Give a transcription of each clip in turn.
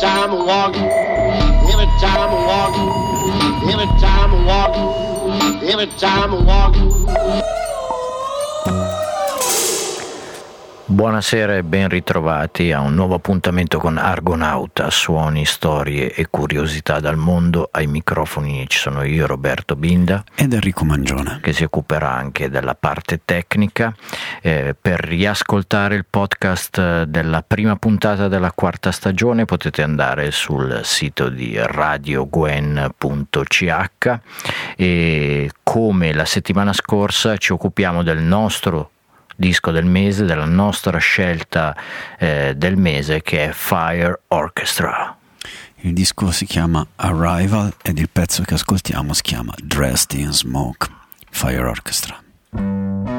time I walk, every time I walk, every time I walk, every time I walk. Buonasera e ben ritrovati a un nuovo appuntamento con Argonauta, suoni, storie e curiosità dal mondo. Ai microfoni ci sono io, Roberto Binda. Ed Enrico Mangione. Che si occuperà anche della parte tecnica. Eh, per riascoltare il podcast della prima puntata della quarta stagione potete andare sul sito di radiogwen.ch e come la settimana scorsa ci occupiamo del nostro disco del mese, della nostra scelta eh, del mese che è Fire Orchestra. Il disco si chiama Arrival ed il pezzo che ascoltiamo si chiama Dressed in Smoke, Fire Orchestra.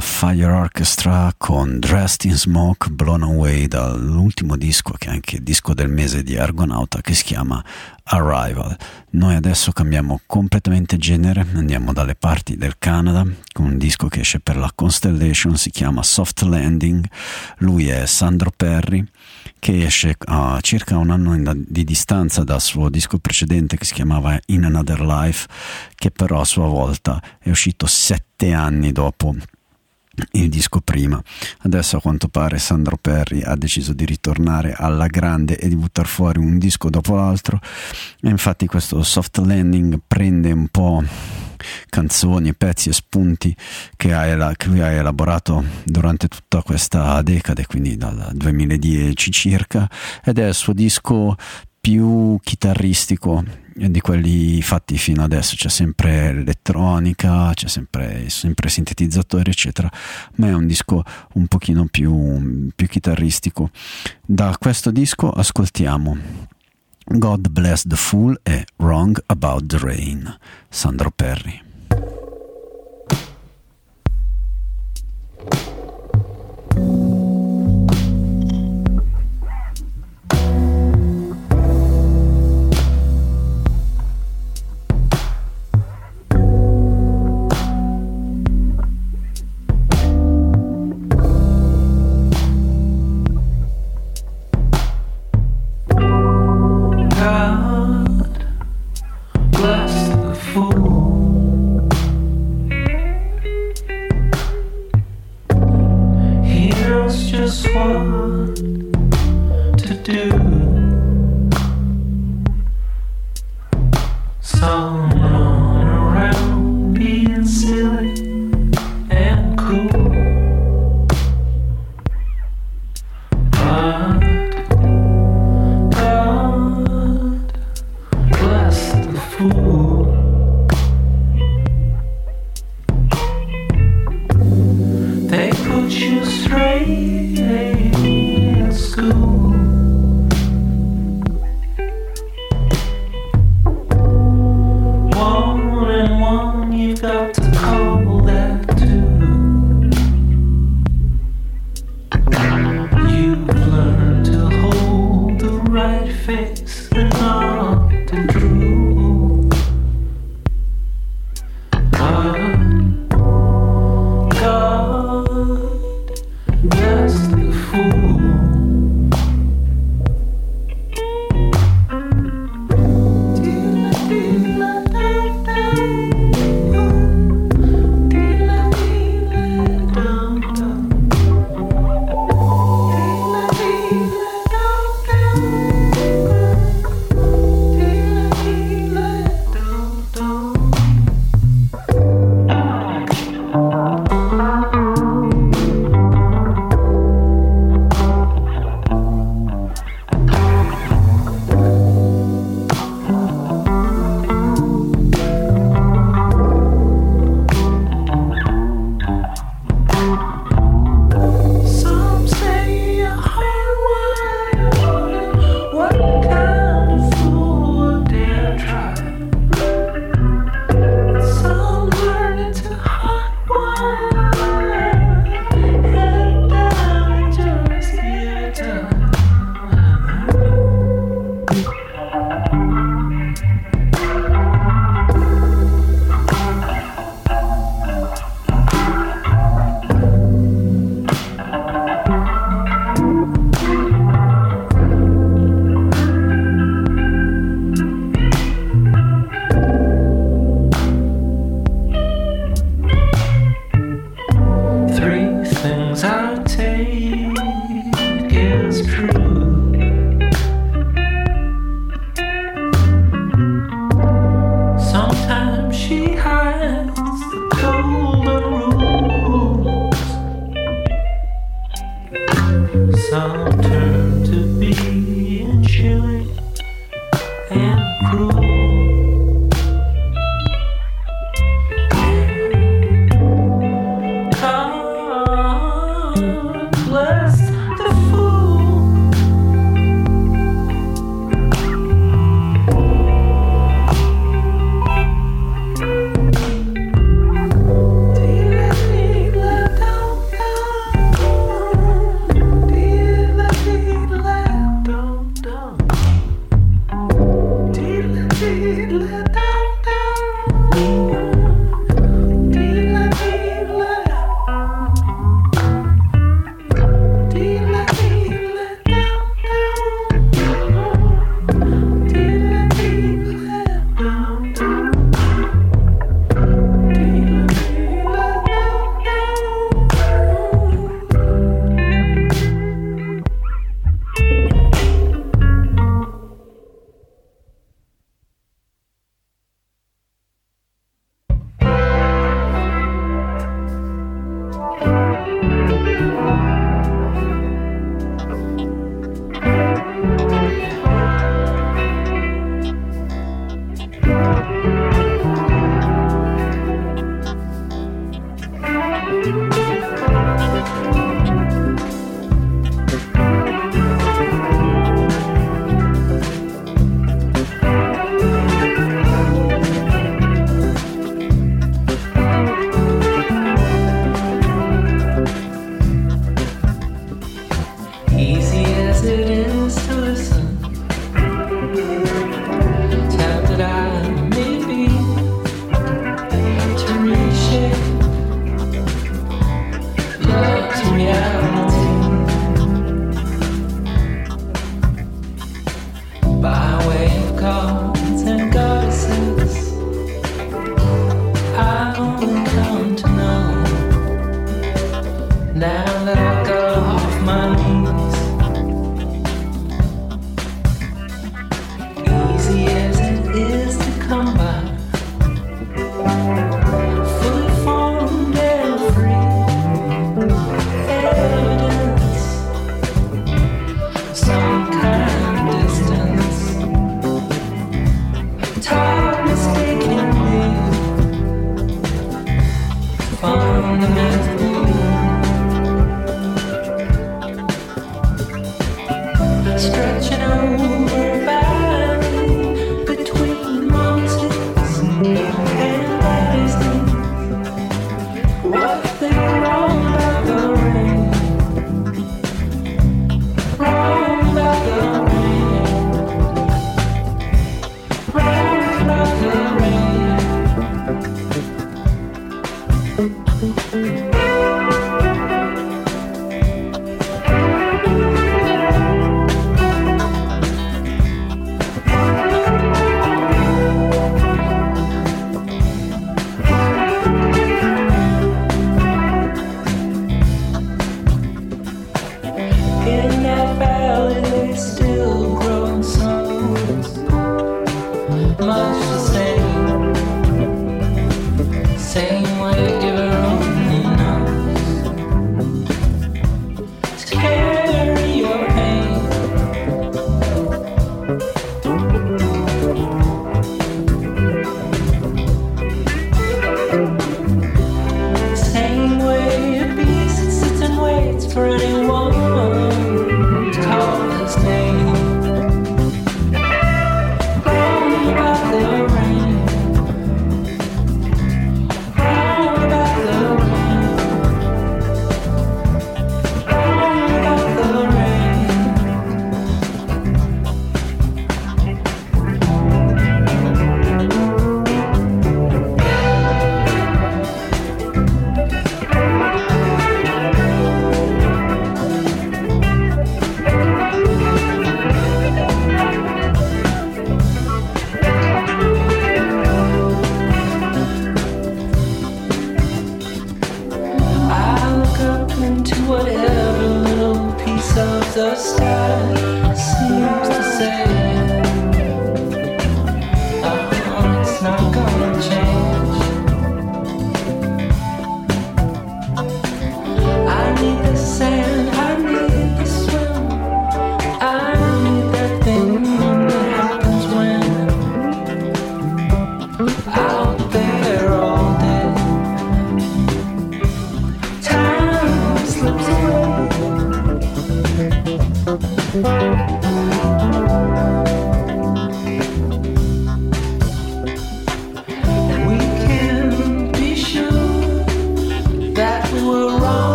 Fire Orchestra con Dressed in Smoke, Blown Away dall'ultimo disco, che è anche disco del mese di Argonauta, che si chiama Arrival. Noi adesso cambiamo completamente genere, andiamo dalle parti del Canada con un disco che esce per la Constellation, si chiama Soft Landing. Lui è Sandro Perry che esce a circa un anno di distanza dal suo disco precedente che si chiamava In Another Life, che però a sua volta è uscito sette anni dopo il disco prima. Adesso a quanto pare Sandro Perry ha deciso di ritornare alla grande e di buttare fuori un disco dopo l'altro e infatti questo soft landing prende un po' canzoni, pezzi e spunti che, lui ha elaborato durante tutta questa decade, quindi dal 2010 circa, ed è il suo disco più chitarristico di quelli fatti fino adesso. C'è sempre l'elettronica c'è sempre, sempre sintetizzatori eccetera ma è un disco un pochino più, più chitarristico. Da questo disco ascoltiamo God Bless the Fool e Wrong About the Rain Sandro Perry now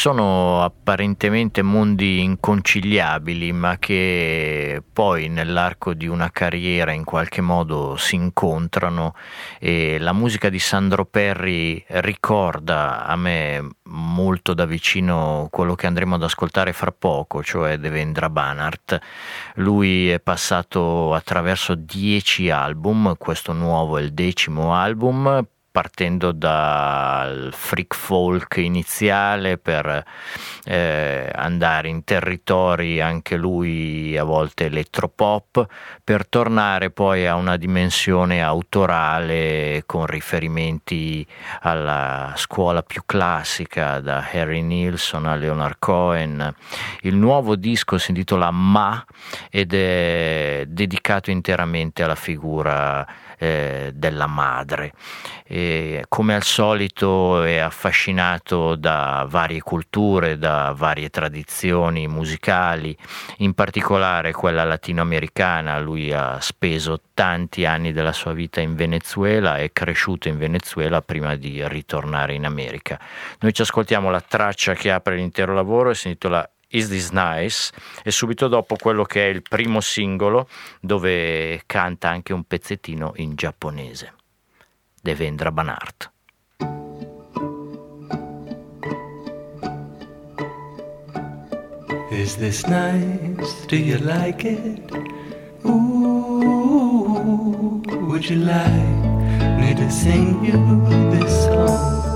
sono apparentemente mondi inconciliabili, ma che poi nell'arco di una carriera in qualche modo si incontrano e la musica di Sandro Perri ricorda a me molto da vicino quello che andremo ad ascoltare fra poco, cioè Devendra Banhart. Lui è passato attraverso dieci album, questo nuovo è il decimo album, partendo dal freak folk iniziale per eh, andare in territori anche lui a volte elettropop per tornare poi a una dimensione autorale con riferimenti alla scuola più classica da Harry Nilsson a Leonard Cohen. Il nuovo disco si intitola Ma ed è dedicato interamente alla figura eh, della madre. E, come al solito è affascinato da varie culture, da varie tradizioni musicali, in particolare quella latinoamericana. Lui ha speso tanti anni della sua vita in Venezuela, è cresciuto in Venezuela prima di ritornare in America. Noi ci ascoltiamo la traccia che apre l'intero lavoro e si intitola Is This Nice e subito dopo quello che è il primo singolo dove canta anche un pezzettino in giapponese. Devendra Banhart. Is this nice? Do you like it? Ooh, would you like me to sing you this song?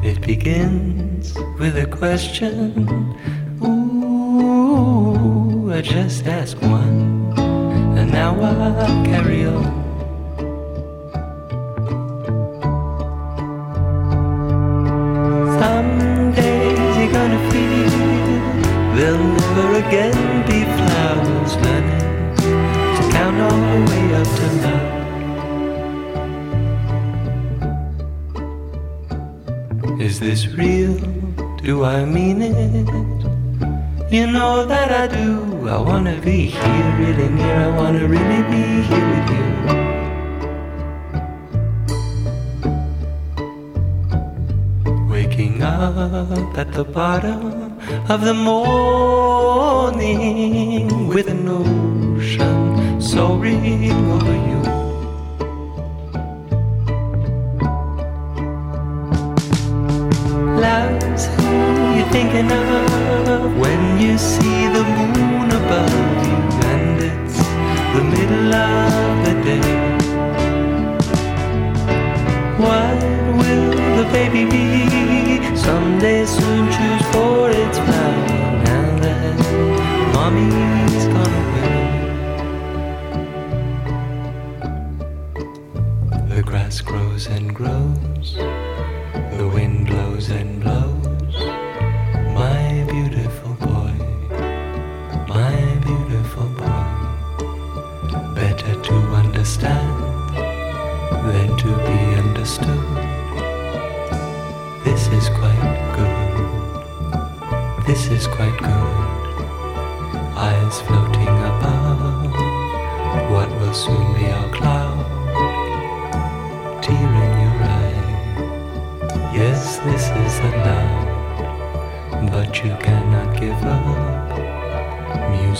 It begins with a question. Ooh, I just ask one, and now I carry on. Some days you're gonna feel there'll never again be flowers learning to count all the way up to love. Is this real? Do I mean it? You know that I do. I wanna be here, really near. I wanna really be here with you. Waking up at the bottom of the morning with an ocean soaring over you. Who you're thinking of when you see the moon above you, and it's the middle of the day. What will the baby be?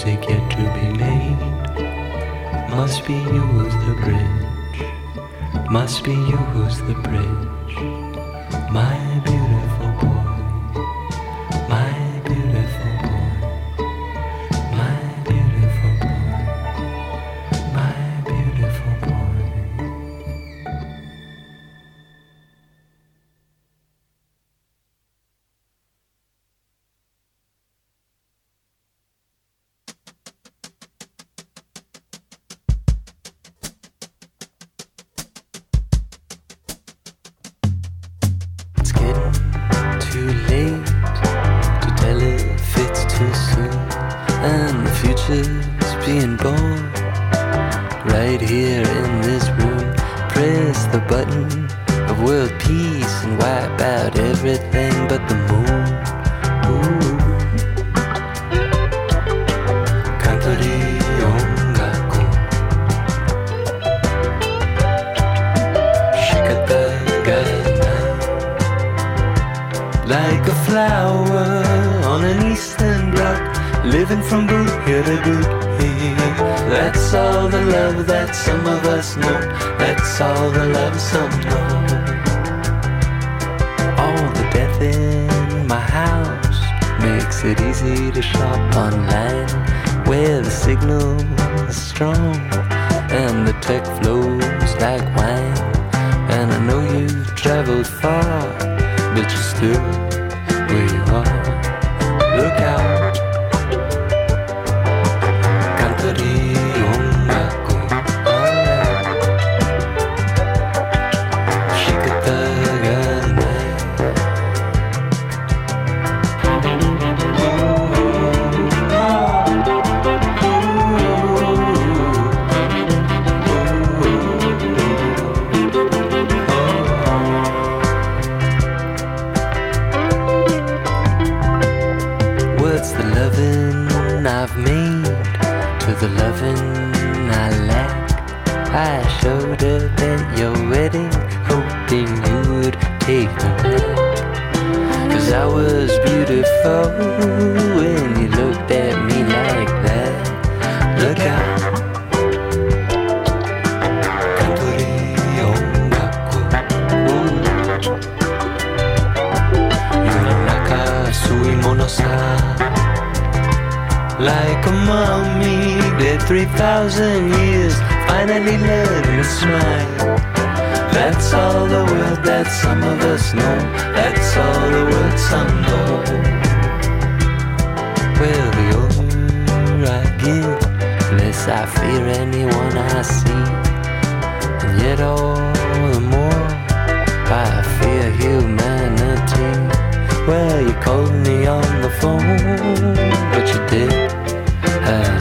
Music yet to be made must be you who's the bridge. Must be you who's the bridge. My I showed up at your wedding, hoping you would take me back. Cause I was beautiful when you looked at me like that. Look out. Like a mummy dead 3,000 years Finally learning to smile. That's all the world that some of us know. That's all the world some know. Well, the older I get Less I fear anyone I see. And yet all the more I fear humanity. Well, you called me on the phone, but you did. I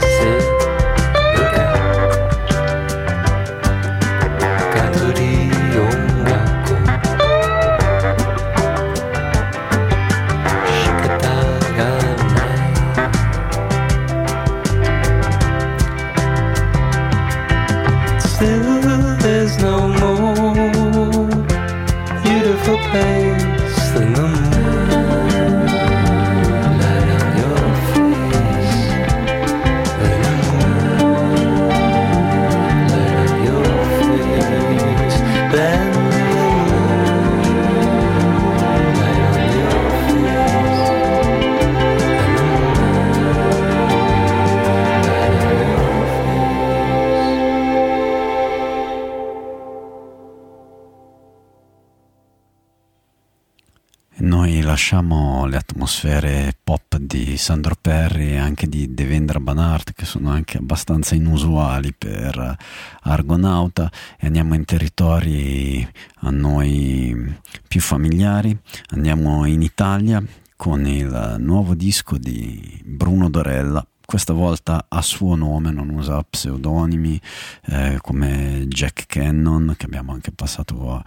atmosfere pop di Sandro Perri e anche di Devendra Banhart, che sono anche abbastanza inusuali per Argonauta, e andiamo in territori a noi più familiari. Andiamo in Italia con il nuovo disco di Bruno Dorella, questa volta a suo nome, non usa pseudonimi eh, come Jack Cannon, che abbiamo anche passato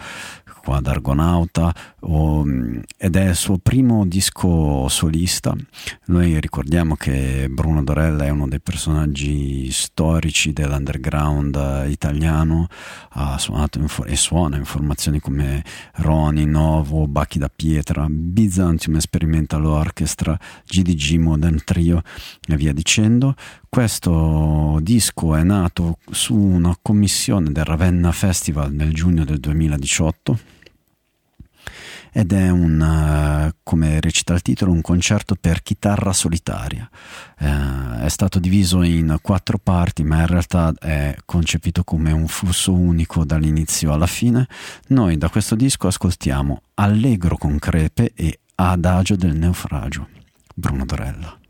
qua ad Argonauta, o, ed è il suo primo disco solista. Noi ricordiamo che Bruno Dorella è uno dei personaggi storici dell'underground italiano, ha suonato fo- e suona in formazioni come Roni, Novo, Bacchi da Pietra, Byzantium Experimental Orchestra, GDG Modern Trio e via dicendo. Questo disco è nato su una commissione del Ravenna Festival nel giugno del 2018 ed è un, eh, come recita il titolo, un concerto per chitarra solitaria. Eh, è stato diviso in quattro parti, ma in realtà è concepito come un flusso unico dall'inizio alla fine. Noi da questo disco ascoltiamo Allegro con crepe e Adagio del naufragio. Bruno Dorella.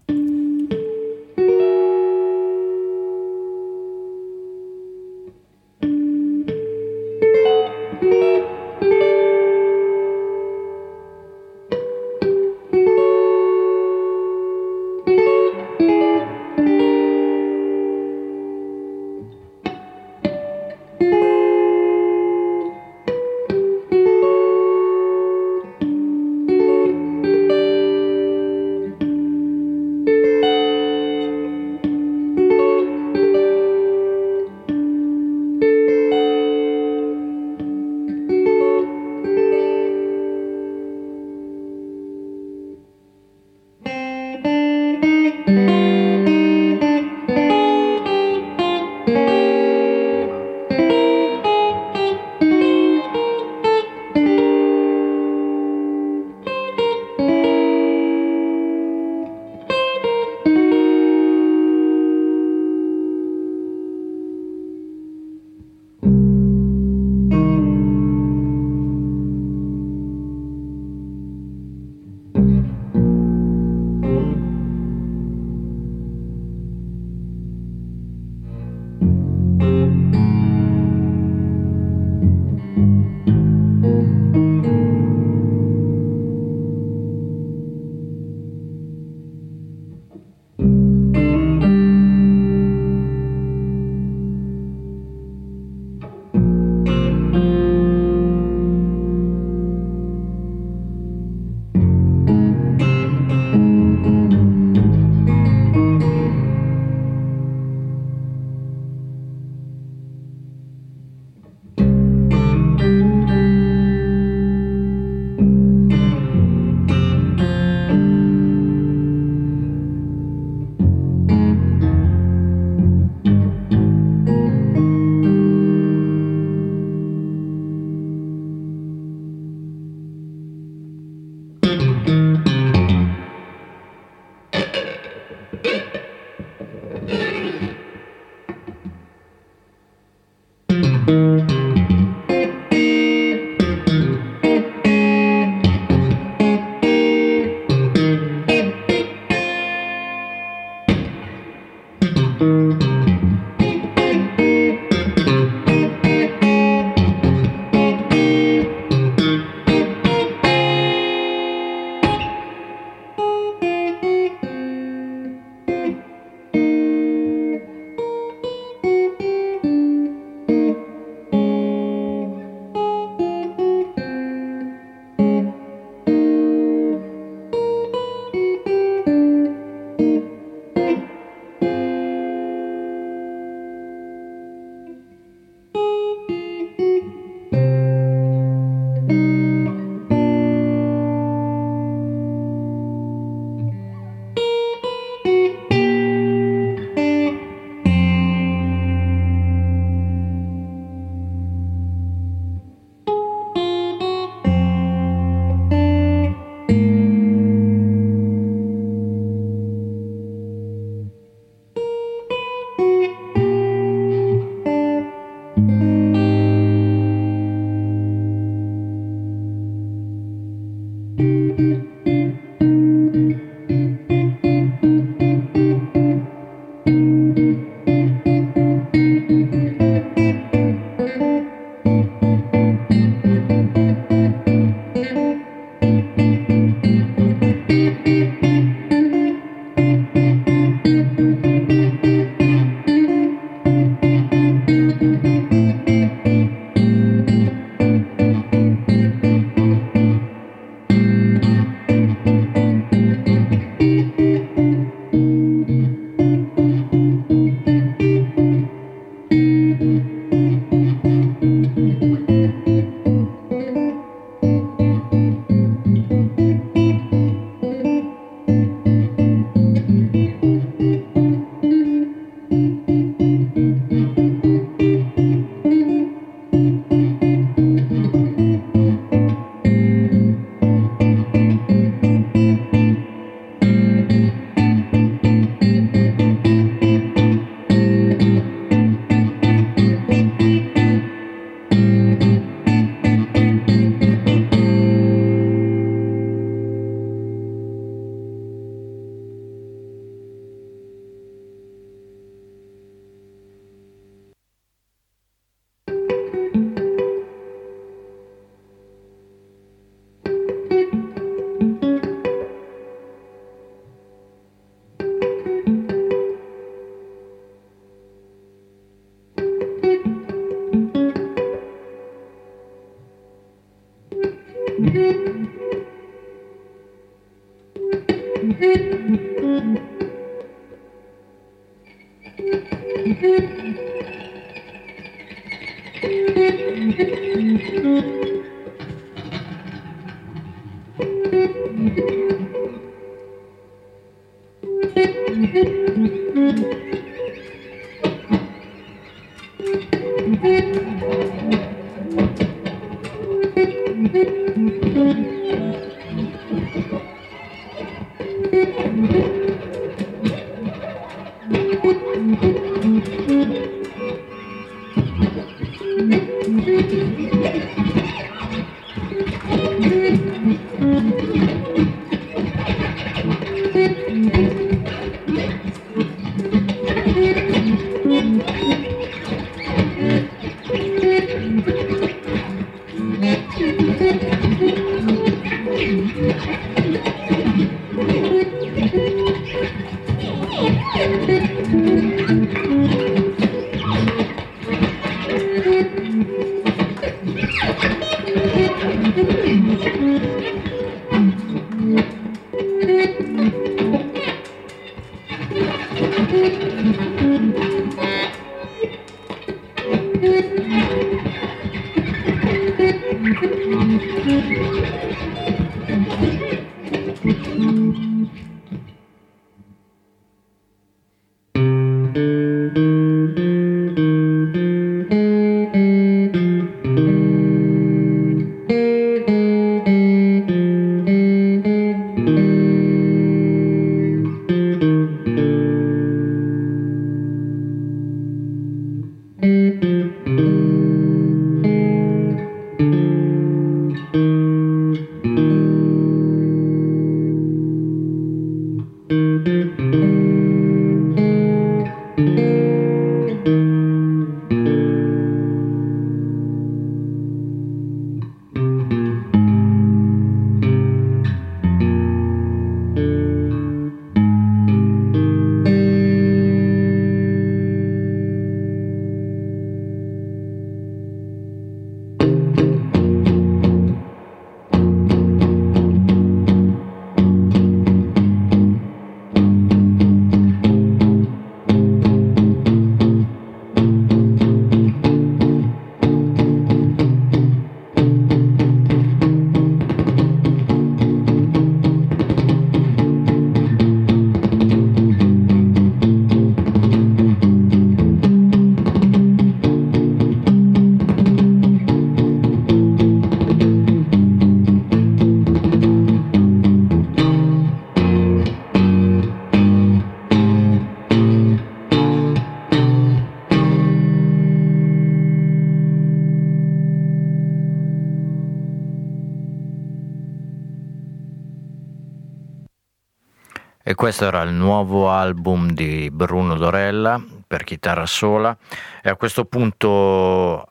Thank you. Questo era il nuovo album di Bruno Dorella per chitarra sola e a questo punto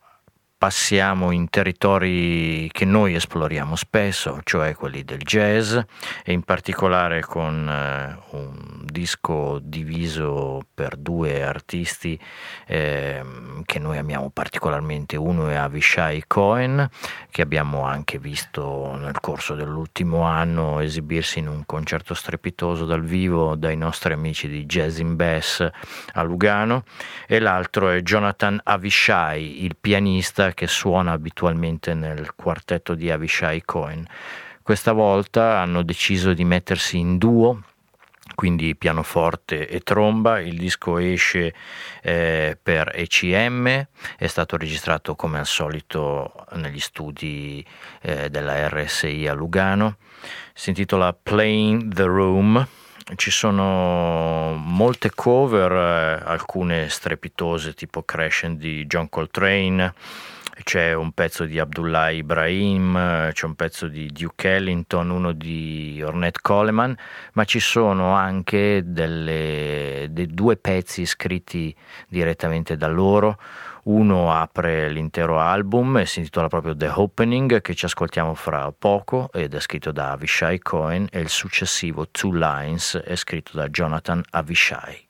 passiamo in territori che noi esploriamo spesso, cioè quelli del jazz e in particolare con eh, un disco diviso per due artisti eh, che noi amiamo particolarmente. Uno è Avishai Cohen, che abbiamo anche visto nel corso dell'ultimo anno esibirsi in un concerto strepitoso dal vivo dai nostri amici di Jazz in Bass a Lugano, e l'altro è Jonathan Avishai, il pianista che suona abitualmente nel quartetto di Avishai Cohen. Questa volta hanno deciso di mettersi in duo quindi pianoforte e tromba. Il disco esce eh, per ECM, è stato registrato come al solito negli studi eh, della RSI a Lugano. Si intitola Playing the Room. Ci sono molte cover, eh, alcune strepitose tipo Crescent di John Coltrane c'è un pezzo di Abdullah Ibrahim, c'è un pezzo di Duke Ellington, uno di Ornette Coleman, ma ci sono anche delle, dei due pezzi scritti direttamente da loro. Uno apre l'intero album e si intitola proprio The Opening, che ci ascoltiamo fra poco ed è scritto da Avishai Cohen, e il successivo Two Lines è scritto da Jonathan Avishai.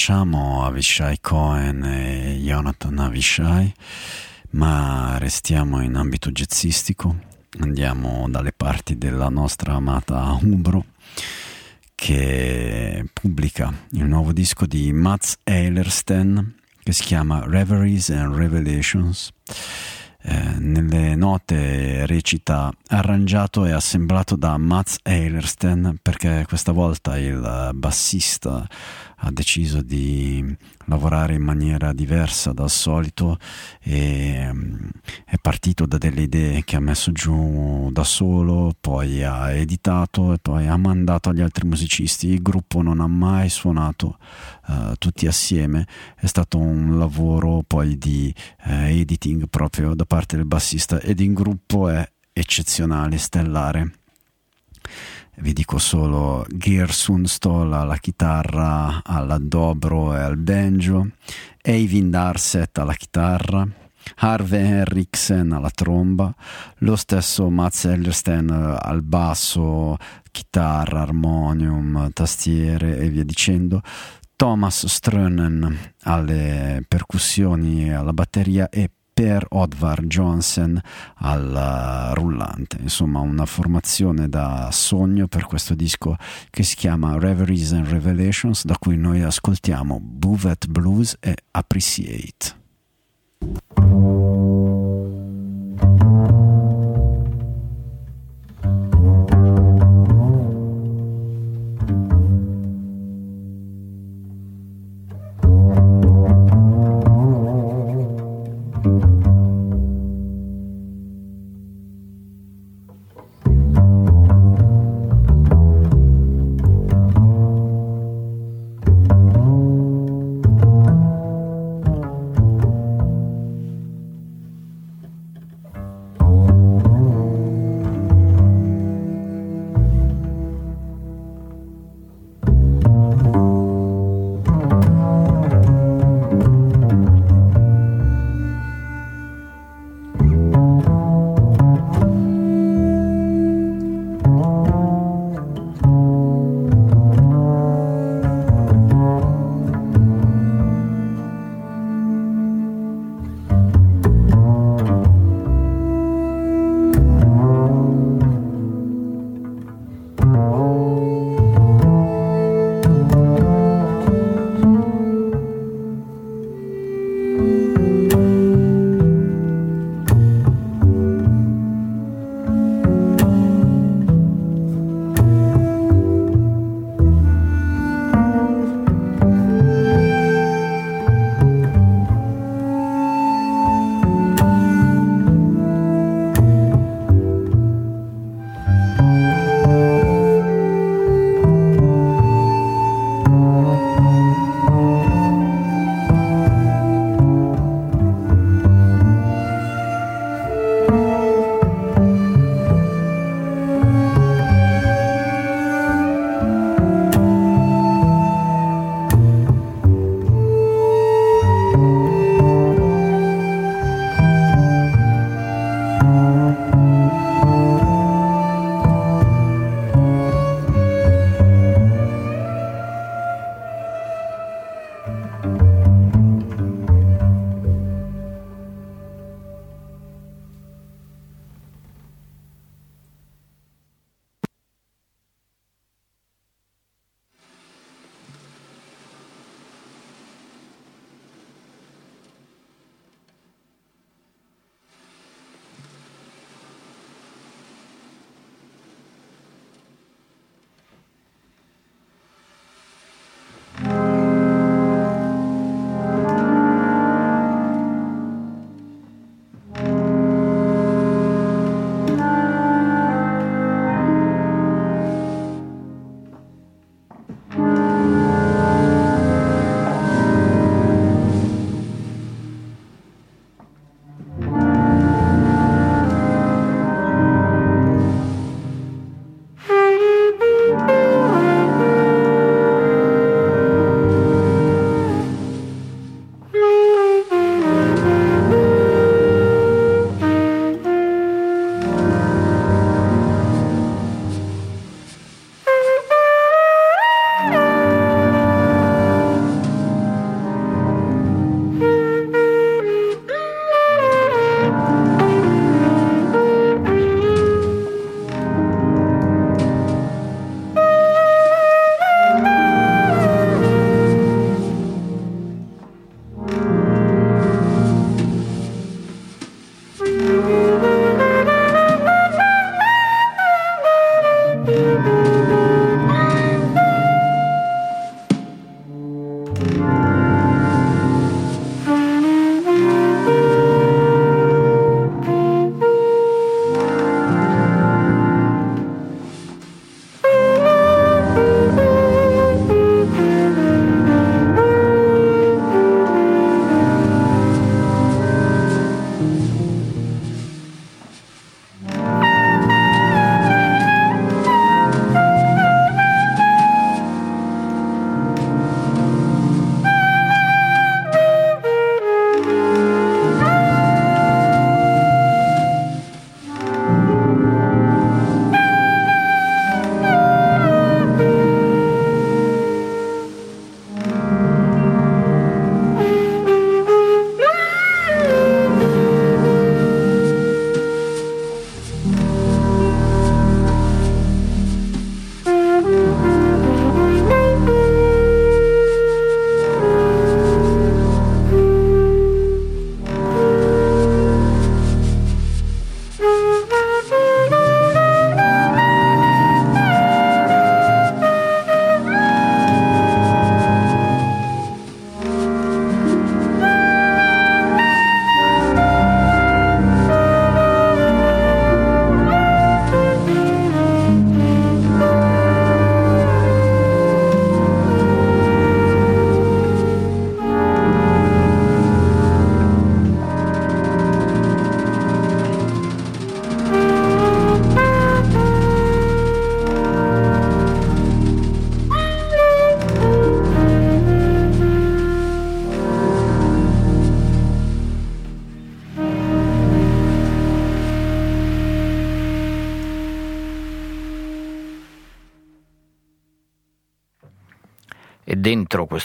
Lasciamo Avishai Cohen e Jonathan Avishai, ma restiamo in ambito jazzistico. Andiamo dalle parti della nostra amata Umbro che pubblica il nuovo disco di Mats Eilersten che si chiama Reveries and Revelations. Nelle note recita arrangiato e assemblato da Mats Eilersten perché questa volta il bassista ha deciso di lavorare in maniera diversa dal solito e è partito da delle idee che ha messo giù da solo, poi ha editato e poi ha mandato agli altri musicisti. Il gruppo non ha mai suonato uh, tutti assieme, è stato un lavoro poi di uh, editing proprio da parte del bassista ed in gruppo è eccezionale, stellare. Vi dico solo Gersun Stoll alla chitarra, alla dobro e al banjo, Eivind Darset alla chitarra, Harvey Henriksen alla tromba, lo stesso Mats Ellersten al basso, chitarra, armonium, tastiere e via dicendo, Thomas Strönen alle percussioni e alla batteria e Per Odvar Johnson al rullante. Insomma, una formazione da sogno per questo disco che si chiama Reveries and Revelations, da cui noi ascoltiamo Bouvet Blues e Appreciate.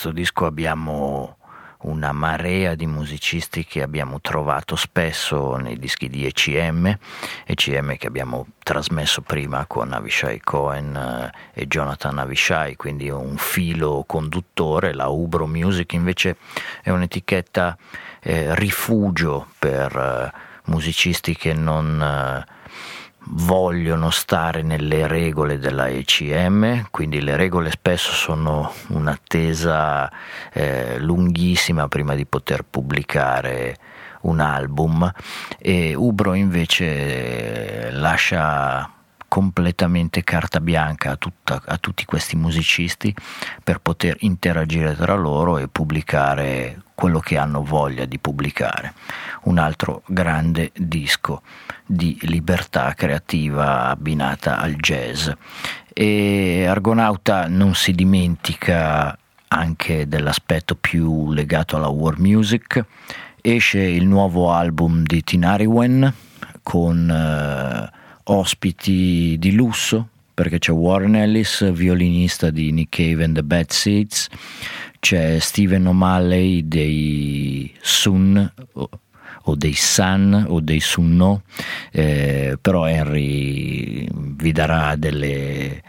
Questo disco abbiamo una marea di musicisti che abbiamo trovato spesso nei dischi di ECM, ECM che abbiamo trasmesso prima con Avishai Cohen eh, e Jonathan Avishai, quindi un filo conduttore, la Ubro Music invece è un'etichetta eh, rifugio per eh, musicisti che non... Eh, vogliono stare nelle regole della ECM, quindi le regole spesso sono un'attesa eh, lunghissima prima di poter pubblicare un album e Ubro invece lascia completamente carta bianca a, tutta, a, tutti questi musicisti per poter interagire tra loro e pubblicare quello che hanno voglia di pubblicare. Un altro grande disco di libertà creativa abbinata al jazz. E Argonauta non si dimentica anche dell'aspetto più legato alla war music. Esce il nuovo album di Tinariwen con eh, ospiti di lusso perché c'è Warren Ellis, violinista di Nick Cave and the Bad Seeds, c'è Steven O'Malley dei Sun o dei Sun o dei Sunno, eh, però Henry vi darà delle...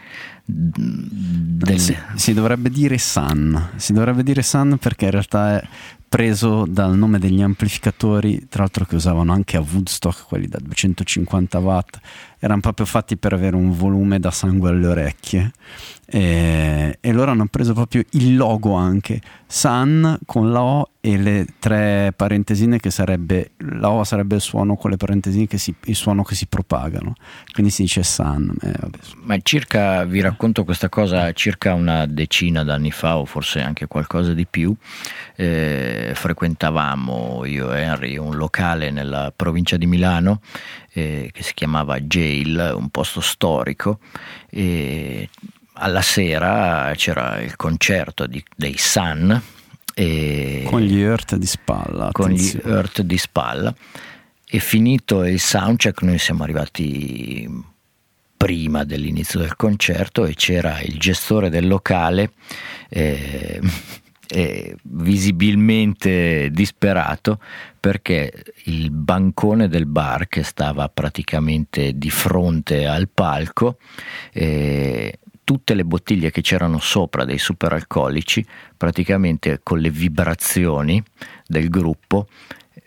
delle... Si, si, dovrebbe dire Sun, si dovrebbe dire Sun perché in realtà è preso dal nome degli amplificatori, tra l'altro che usavano anche a Woodstock, quelli da 250 watt, erano proprio fatti per avere un volume da sangue alle orecchie. E, e loro hanno preso proprio il logo anche Sun con la O e le tre parentesine che sarebbe la O sarebbe il suono con le parentesine che si, il suono che si propagano. Quindi si dice Sun eh, ma circa vi racconto questa cosa circa una decina d'anni fa o forse anche qualcosa di più eh, frequentavamo io e Henry un locale nella provincia di Milano eh, che si chiamava Jail un posto storico e alla sera c'era il concerto di, dei Sun. con gli Earth di spalla. Con attenzione. gli Earth di spalla. E finito il soundcheck noi siamo arrivati prima dell'inizio del concerto e c'era il gestore del locale eh, eh, visibilmente disperato perché il bancone del bar che stava praticamente di fronte al palco eh, tutte le bottiglie che c'erano sopra dei superalcolici, praticamente con le vibrazioni del gruppo,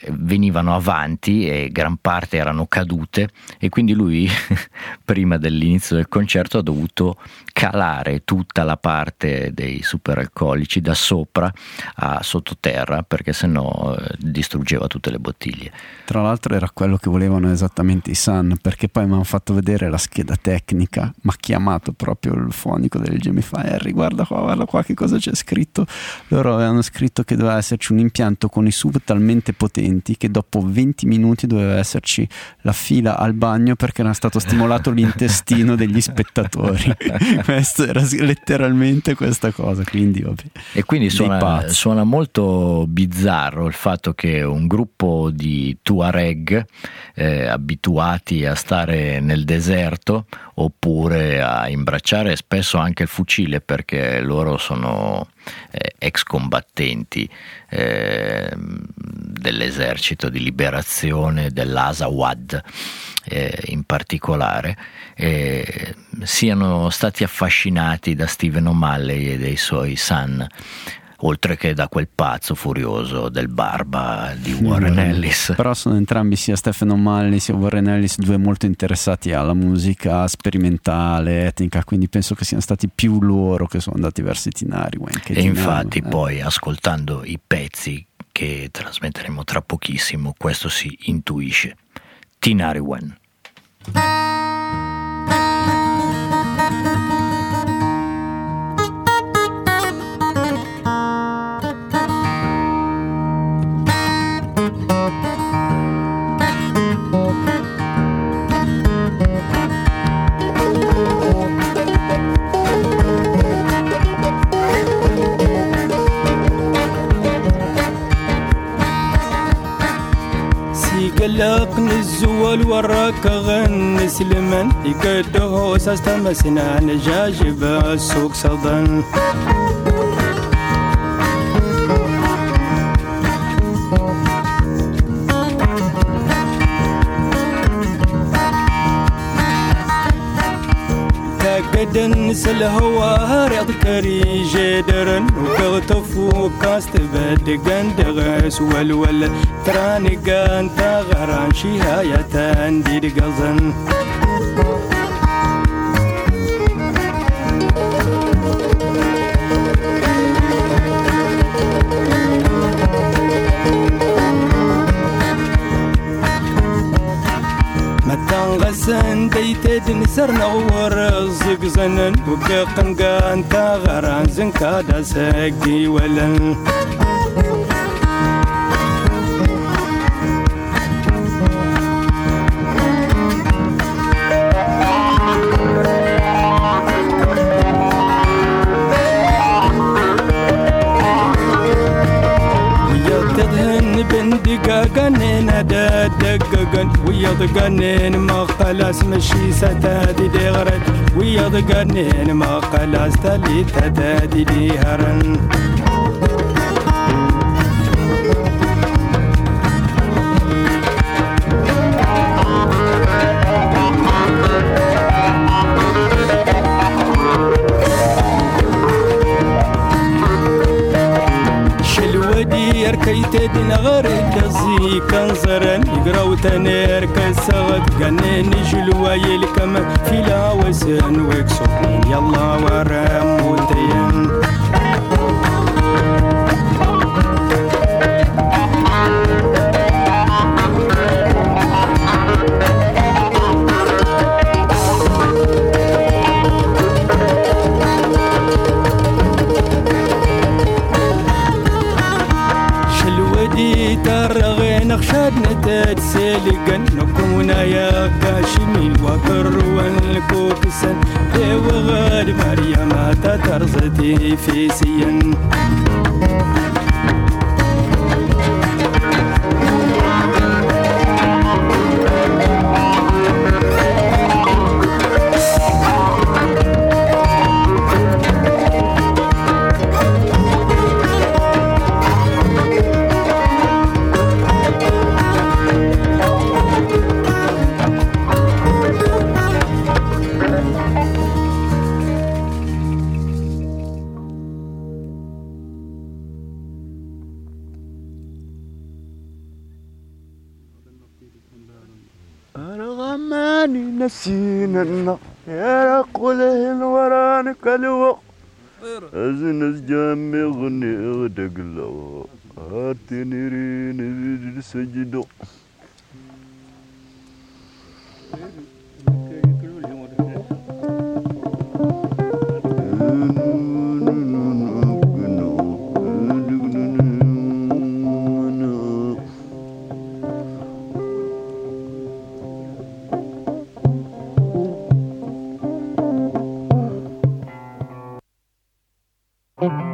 venivano avanti e gran parte erano cadute e quindi lui prima dell'inizio del concerto ha dovuto calare tutta la parte dei superalcolici da sopra a sottoterra perché sennò eh, distruggeva tutte le bottiglie. Tra l'altro era quello che volevano esattamente i Sun perché poi mi hanno fatto vedere la scheda tecnica, mi ha chiamato proprio il fonico del Jamie Fire, guarda qua, guarda qua che cosa c'è scritto. Loro avevano scritto che doveva esserci un impianto con i sub talmente potenti utenti che dopo 20 minuti doveva esserci la fila al bagno perché era stato stimolato l'intestino degli spettatori. Questo era letteralmente questa cosa. Quindi, vabbè, e quindi suona, suona, molto bizzarro il fatto che un gruppo di Tuareg eh, abituati a stare nel deserto oppure a imbracciare spesso anche il fucile perché loro sono eh, ex combattenti eh, dell'esercito di liberazione dell'Asawad eh, in particolare eh, siano stati affascinati da Stephen O'Malley e dei suoi Sun oltre che da quel pazzo furioso del barba di Warren Ellis. Però sono entrambi, sia Stephen O'Malley sia Warren Ellis, due molto interessati alla musica sperimentale, etnica, quindi penso che siano stati più loro che sono andati verso i Tinari. E infatti eh. poi ascoltando i pezzi che trasmetteremo tra pochissimo, questo si intuisce. Tinari Wen. قلق نزول وراك غن سلمان يقده ساستمسنا نجاجب السوق صدن. كدن سل هوا الهوى ريضكري جدرن وكغتف وكاست بدقن دغس والول تراني قان تغران شهاية تنديد قزن زن ديتد نسر نور زق زنن وكقنقان تاغران زن كادا سقي ولن. ويض قنين ما خلاص مشي ستادي دي غرد. ويض قنين ما خلاص تلي تتادي دي هرن. تدين غريك زي كنزران يقراو تنير كسغد قنين جلوة يلكم. في لا وزن ويكسو يلا ورام وتيم. ساد سالقا نكونا يا كاشمي وكروان الكوكسا إيه وغالب مريم تترزتي في سين كنا يا رقله الوران كلو أزنز جامي غني غدقلو هاتني رين سجدو Thank. Mm-hmm.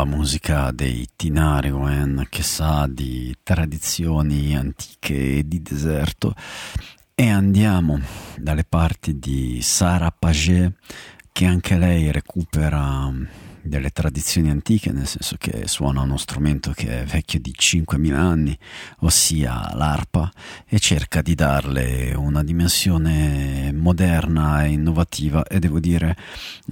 La musica dei Tinariwen che sa di tradizioni antiche e di deserto. E andiamo dalle parti di Sara Paget che anche lei recupera delle tradizioni antiche, nel senso che suona uno strumento che è vecchio di 5.000 anni, ossia l'arpa, e cerca di darle una dimensione moderna e innovativa e devo dire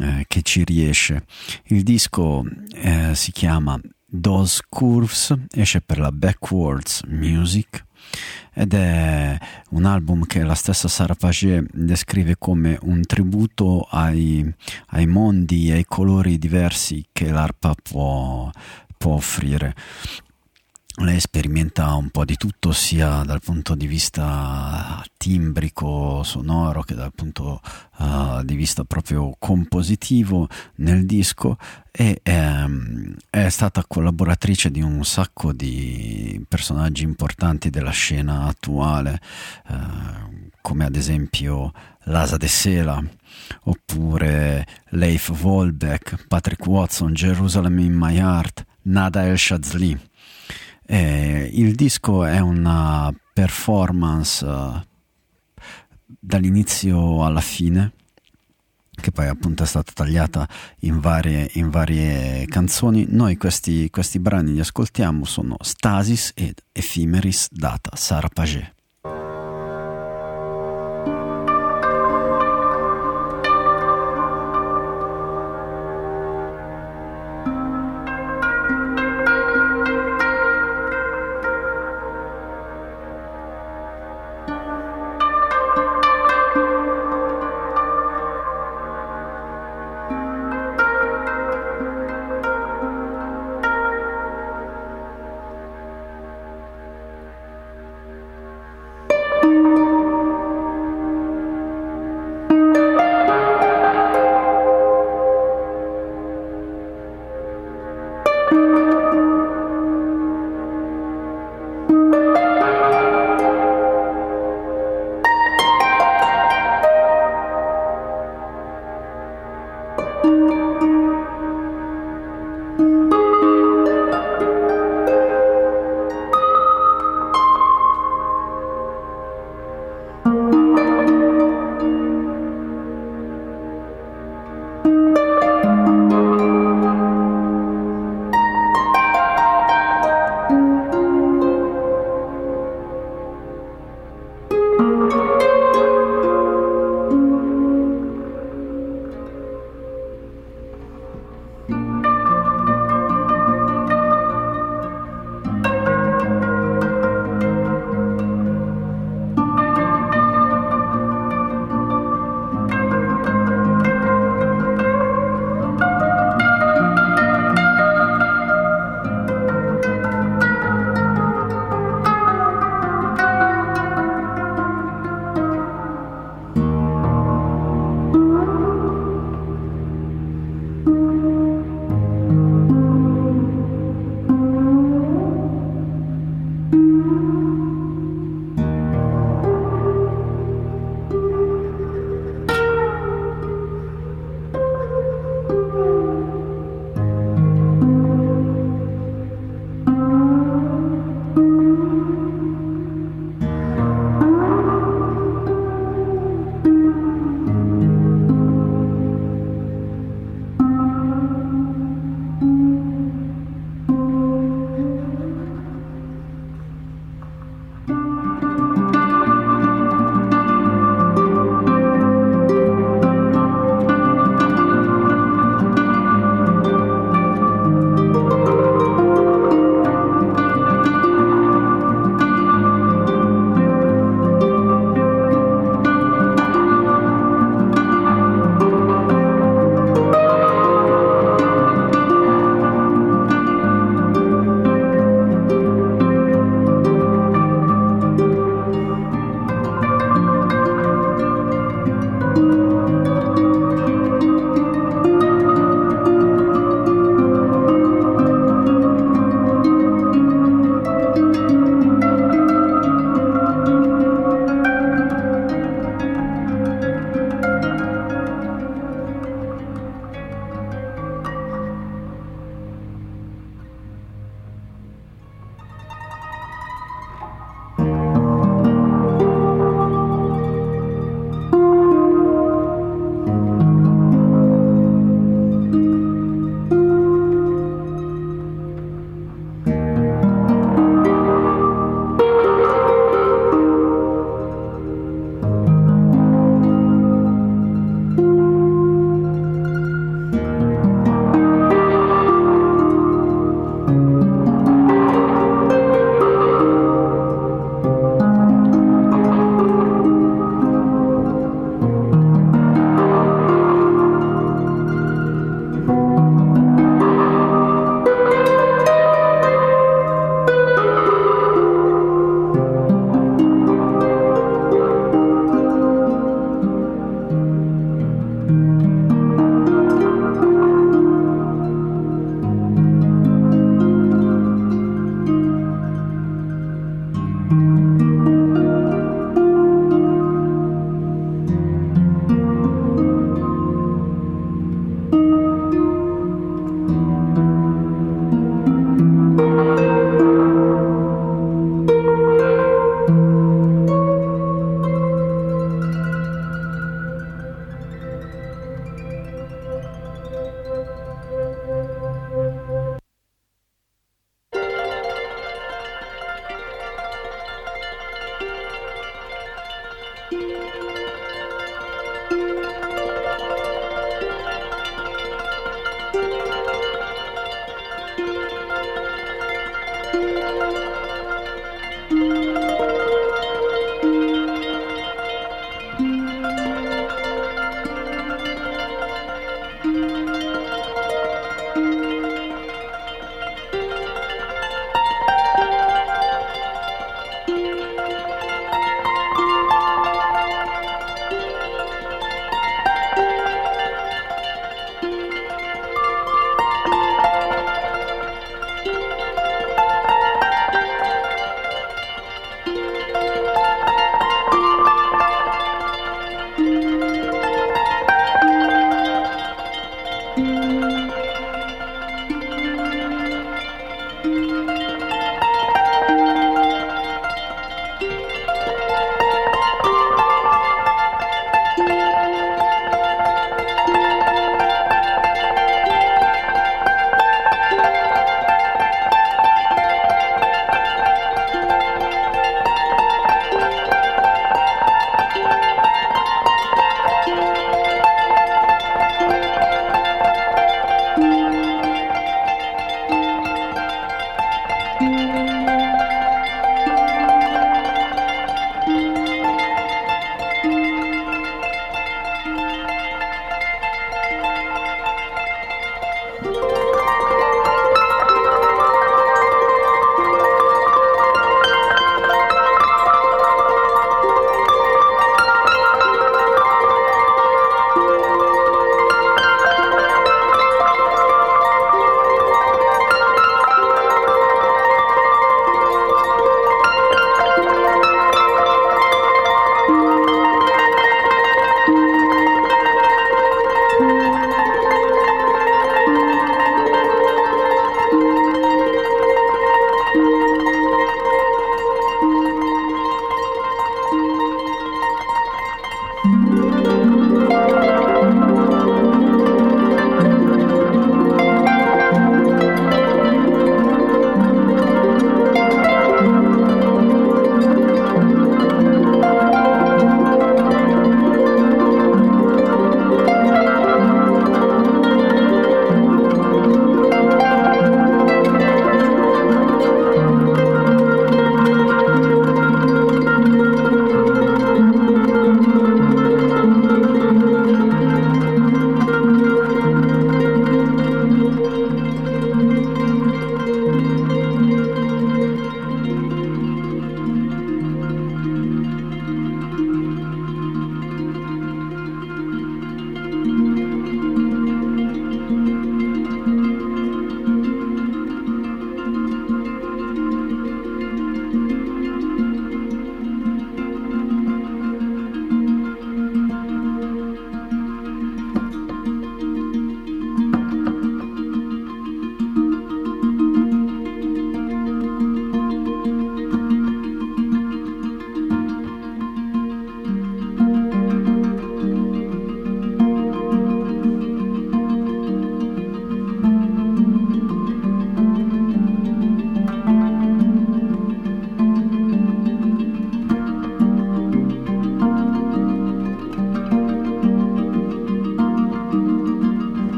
eh, che ci riesce. Il disco eh, si chiama Those Curves, esce per la Backwards Music ed è un album che la stessa Sara Paget descrive come un tributo ai, ai mondi e ai colori diversi che l'arpa può, può offrire. Lei sperimenta un po' di tutto sia dal punto di vista timbrico, sonoro, che dal punto uh, di vista proprio compositivo nel disco e ehm, è stata collaboratrice di un sacco di personaggi importanti della scena attuale, eh, come ad esempio Lasa de Sela, oppure Leif Volbeck, Patrick Watson, Jerusalem in My Heart, Nada El Shazli. Eh, il disco è una performance uh, dall'inizio alla fine, che poi appunto è stata tagliata in varie, in varie canzoni. Noi questi, questi brani li ascoltiamo, sono Stasis ed Ephemeris Data, Sara Paget.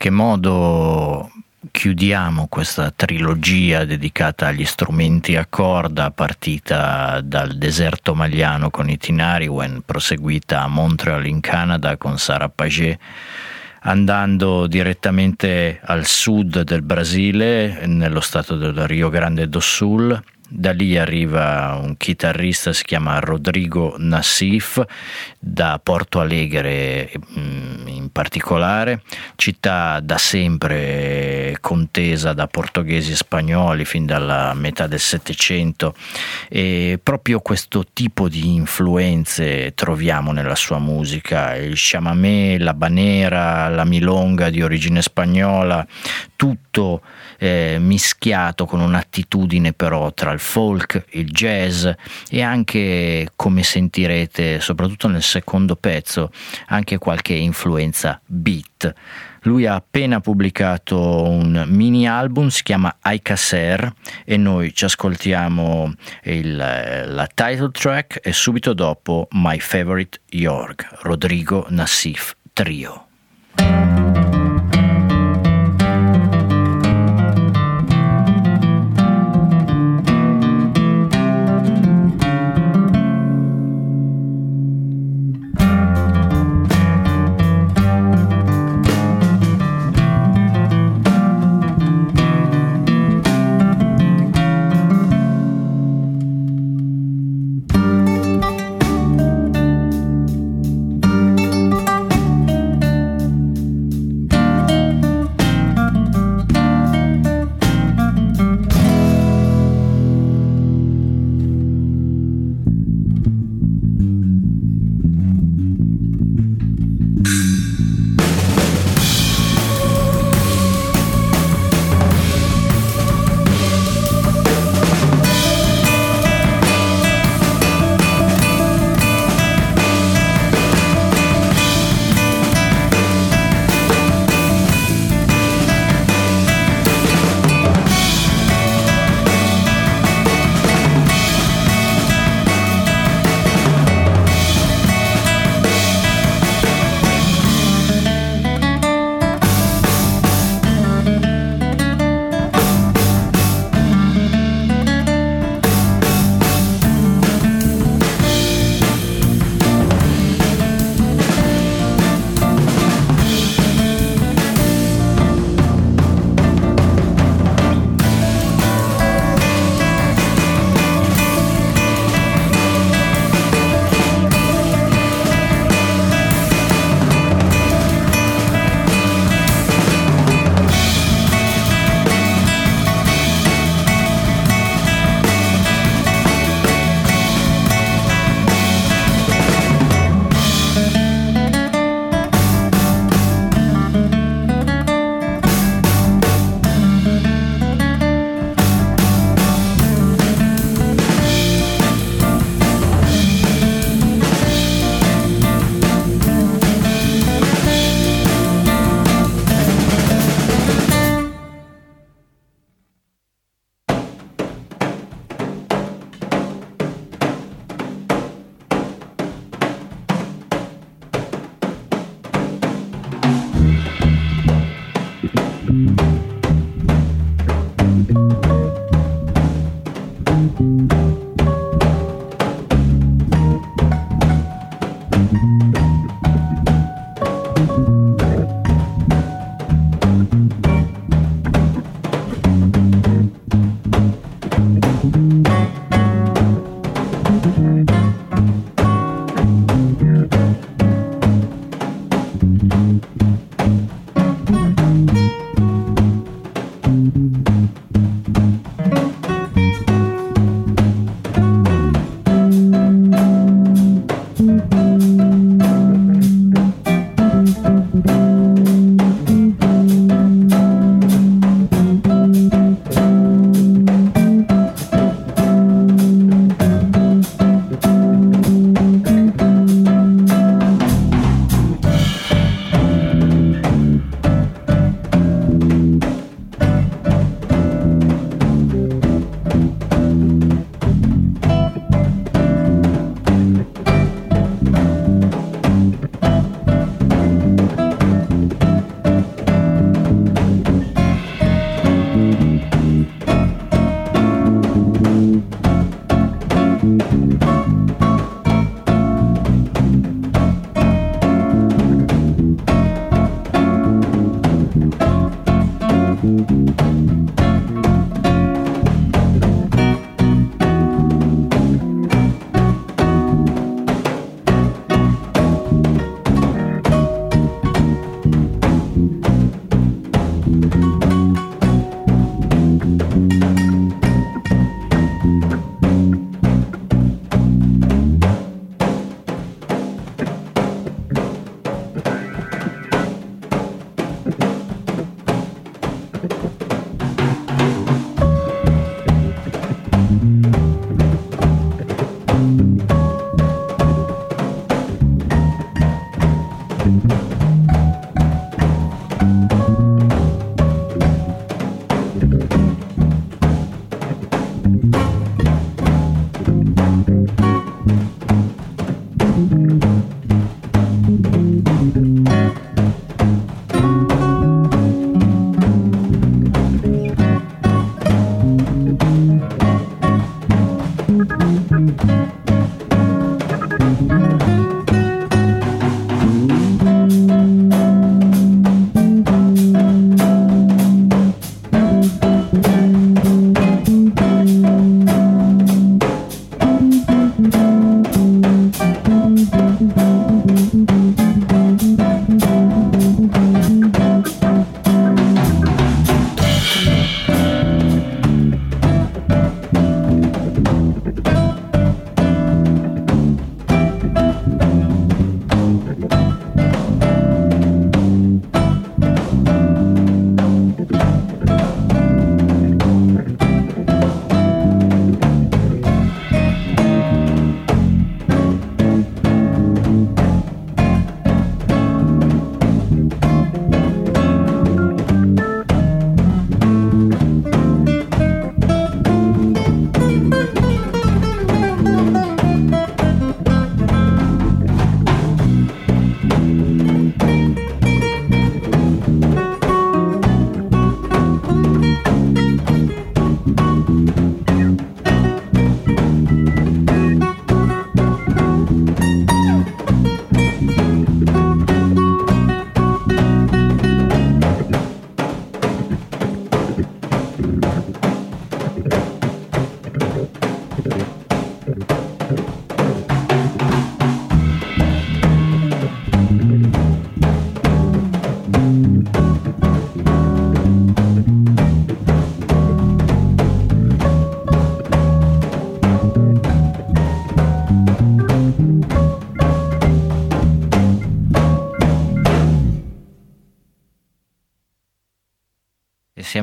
Qualche modo chiudiamo questa trilogia dedicata agli strumenti a corda partita dal deserto magliano con i Tinariwen, proseguita a Montreal in Canada con Sarah Paget andando direttamente al sud del Brasile, nello stato del Rio Grande do Sul. Da lì arriva un chitarrista, si chiama Rodrigo Nassif, da Porto Alegre mm, in particolare, città da sempre contesa da portoghesi e spagnoli fin dalla metà del Settecento. E proprio questo tipo di influenze troviamo nella sua musica, il chamamé, la banera, la milonga di origine spagnola, tutto eh, mischiato con un'attitudine però tra il folk, il jazz e anche, come sentirete, soprattutto nel secondo pezzo, anche qualche influenza beat. Lui ha appena pubblicato un mini album, si chiama Aikaser e noi ci ascoltiamo il, la title track e subito dopo My Favorite York, Rodrigo Nassif Trio.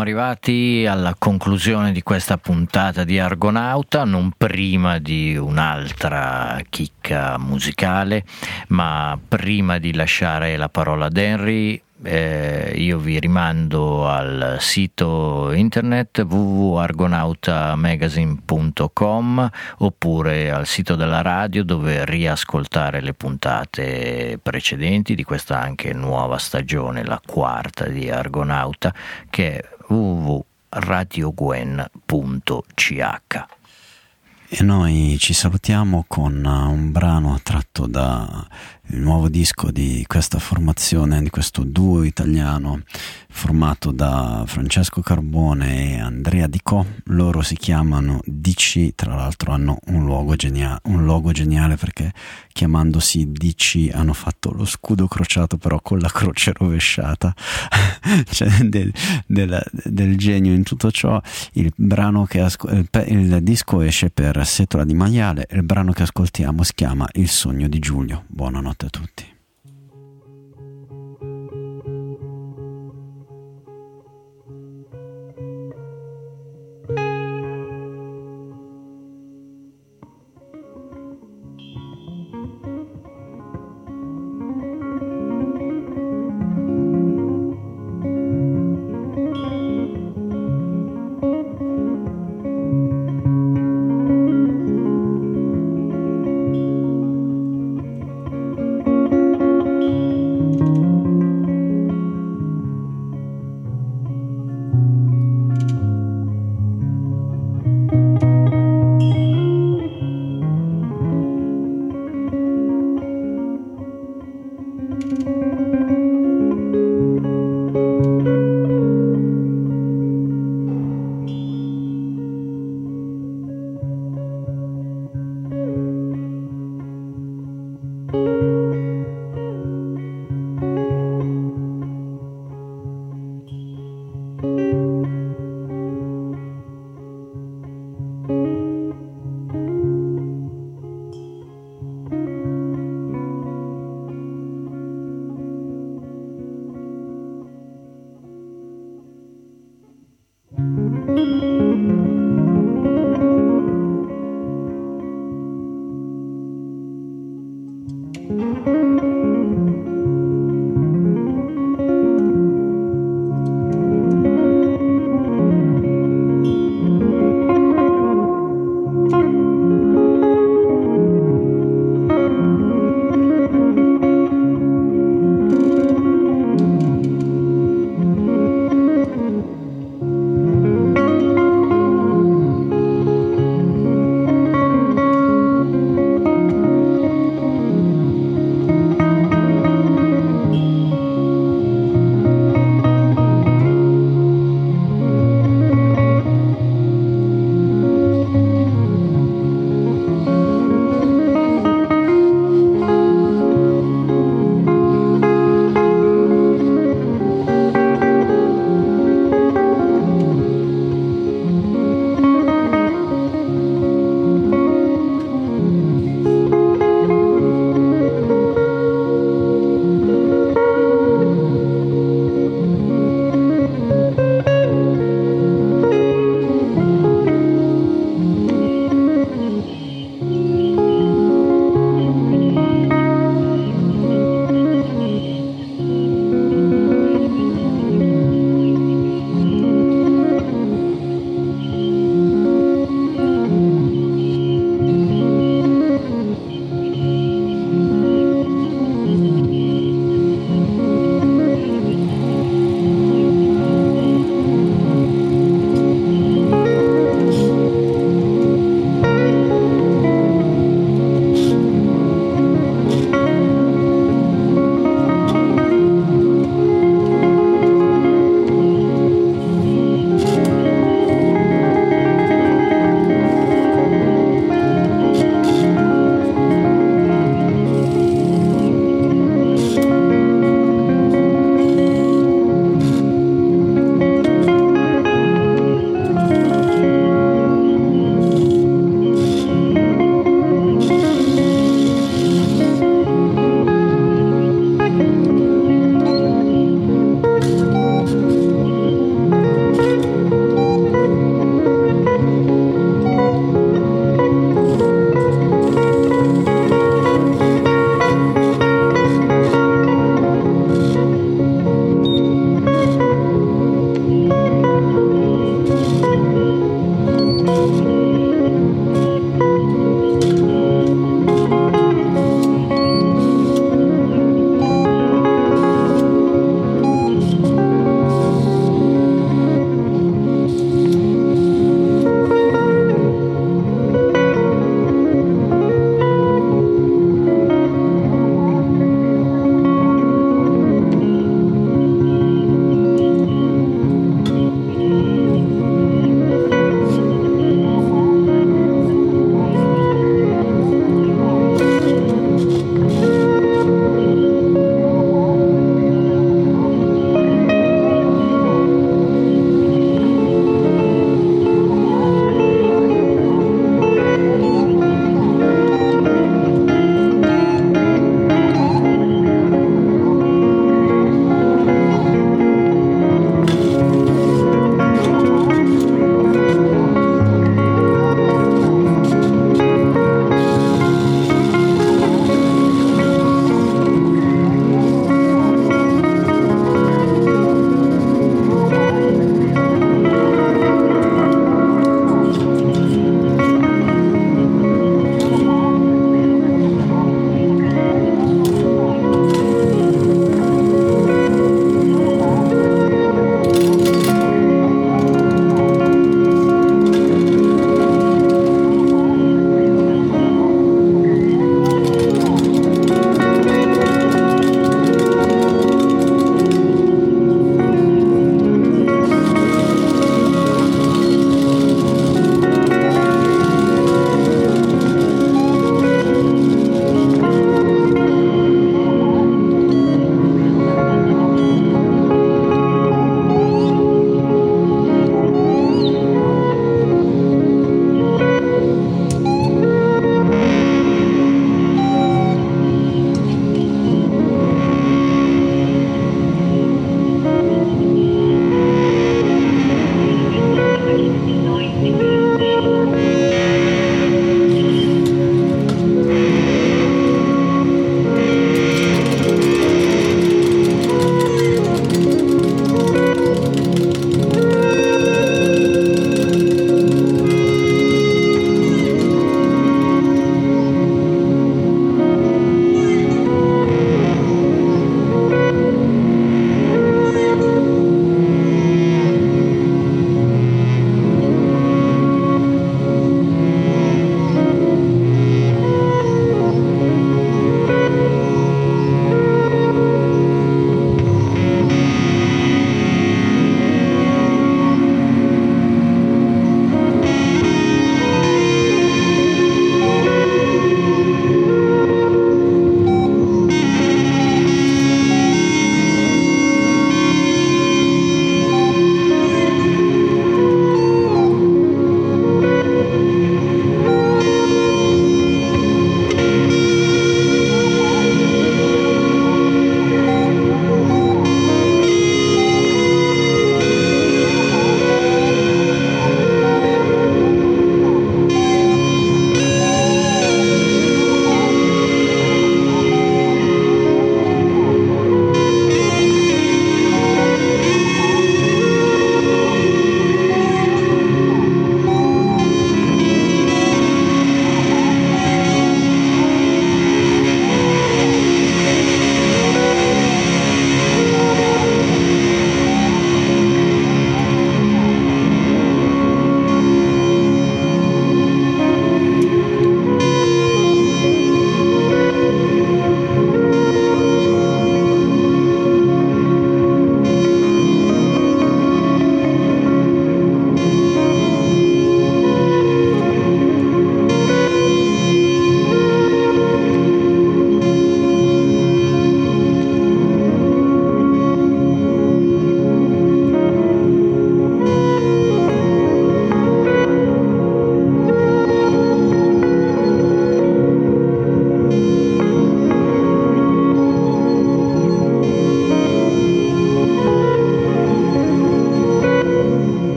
Siamo arrivati alla conclusione di questa puntata di Argonauta, non prima di un'altra chicca musicale, ma prima di lasciare la parola ad Henry, eh, io vi rimando al sito internet www.argonautamagazine.com oppure al sito della radio dove riascoltare le puntate precedenti di questa anche nuova stagione, la quarta di Argonauta, che www.radiogwen.ch. E noi ci salutiamo con un brano tratto dal nuovo disco di questa formazione, di questo duo italiano formato da Francesco Carbone e Andrea Dicò. Loro si chiamano DC, tra l'altro hanno un logo, genia- un logo geniale perché chiamandosi DC hanno fatto lo scudo crociato però con la croce rovesciata. C'è del, del, del, genio in tutto ciò. Il, asco- il, il disco esce per Setola di Maiale e il brano che ascoltiamo si chiama Il sogno di Giulio. Buonanotte a tutti.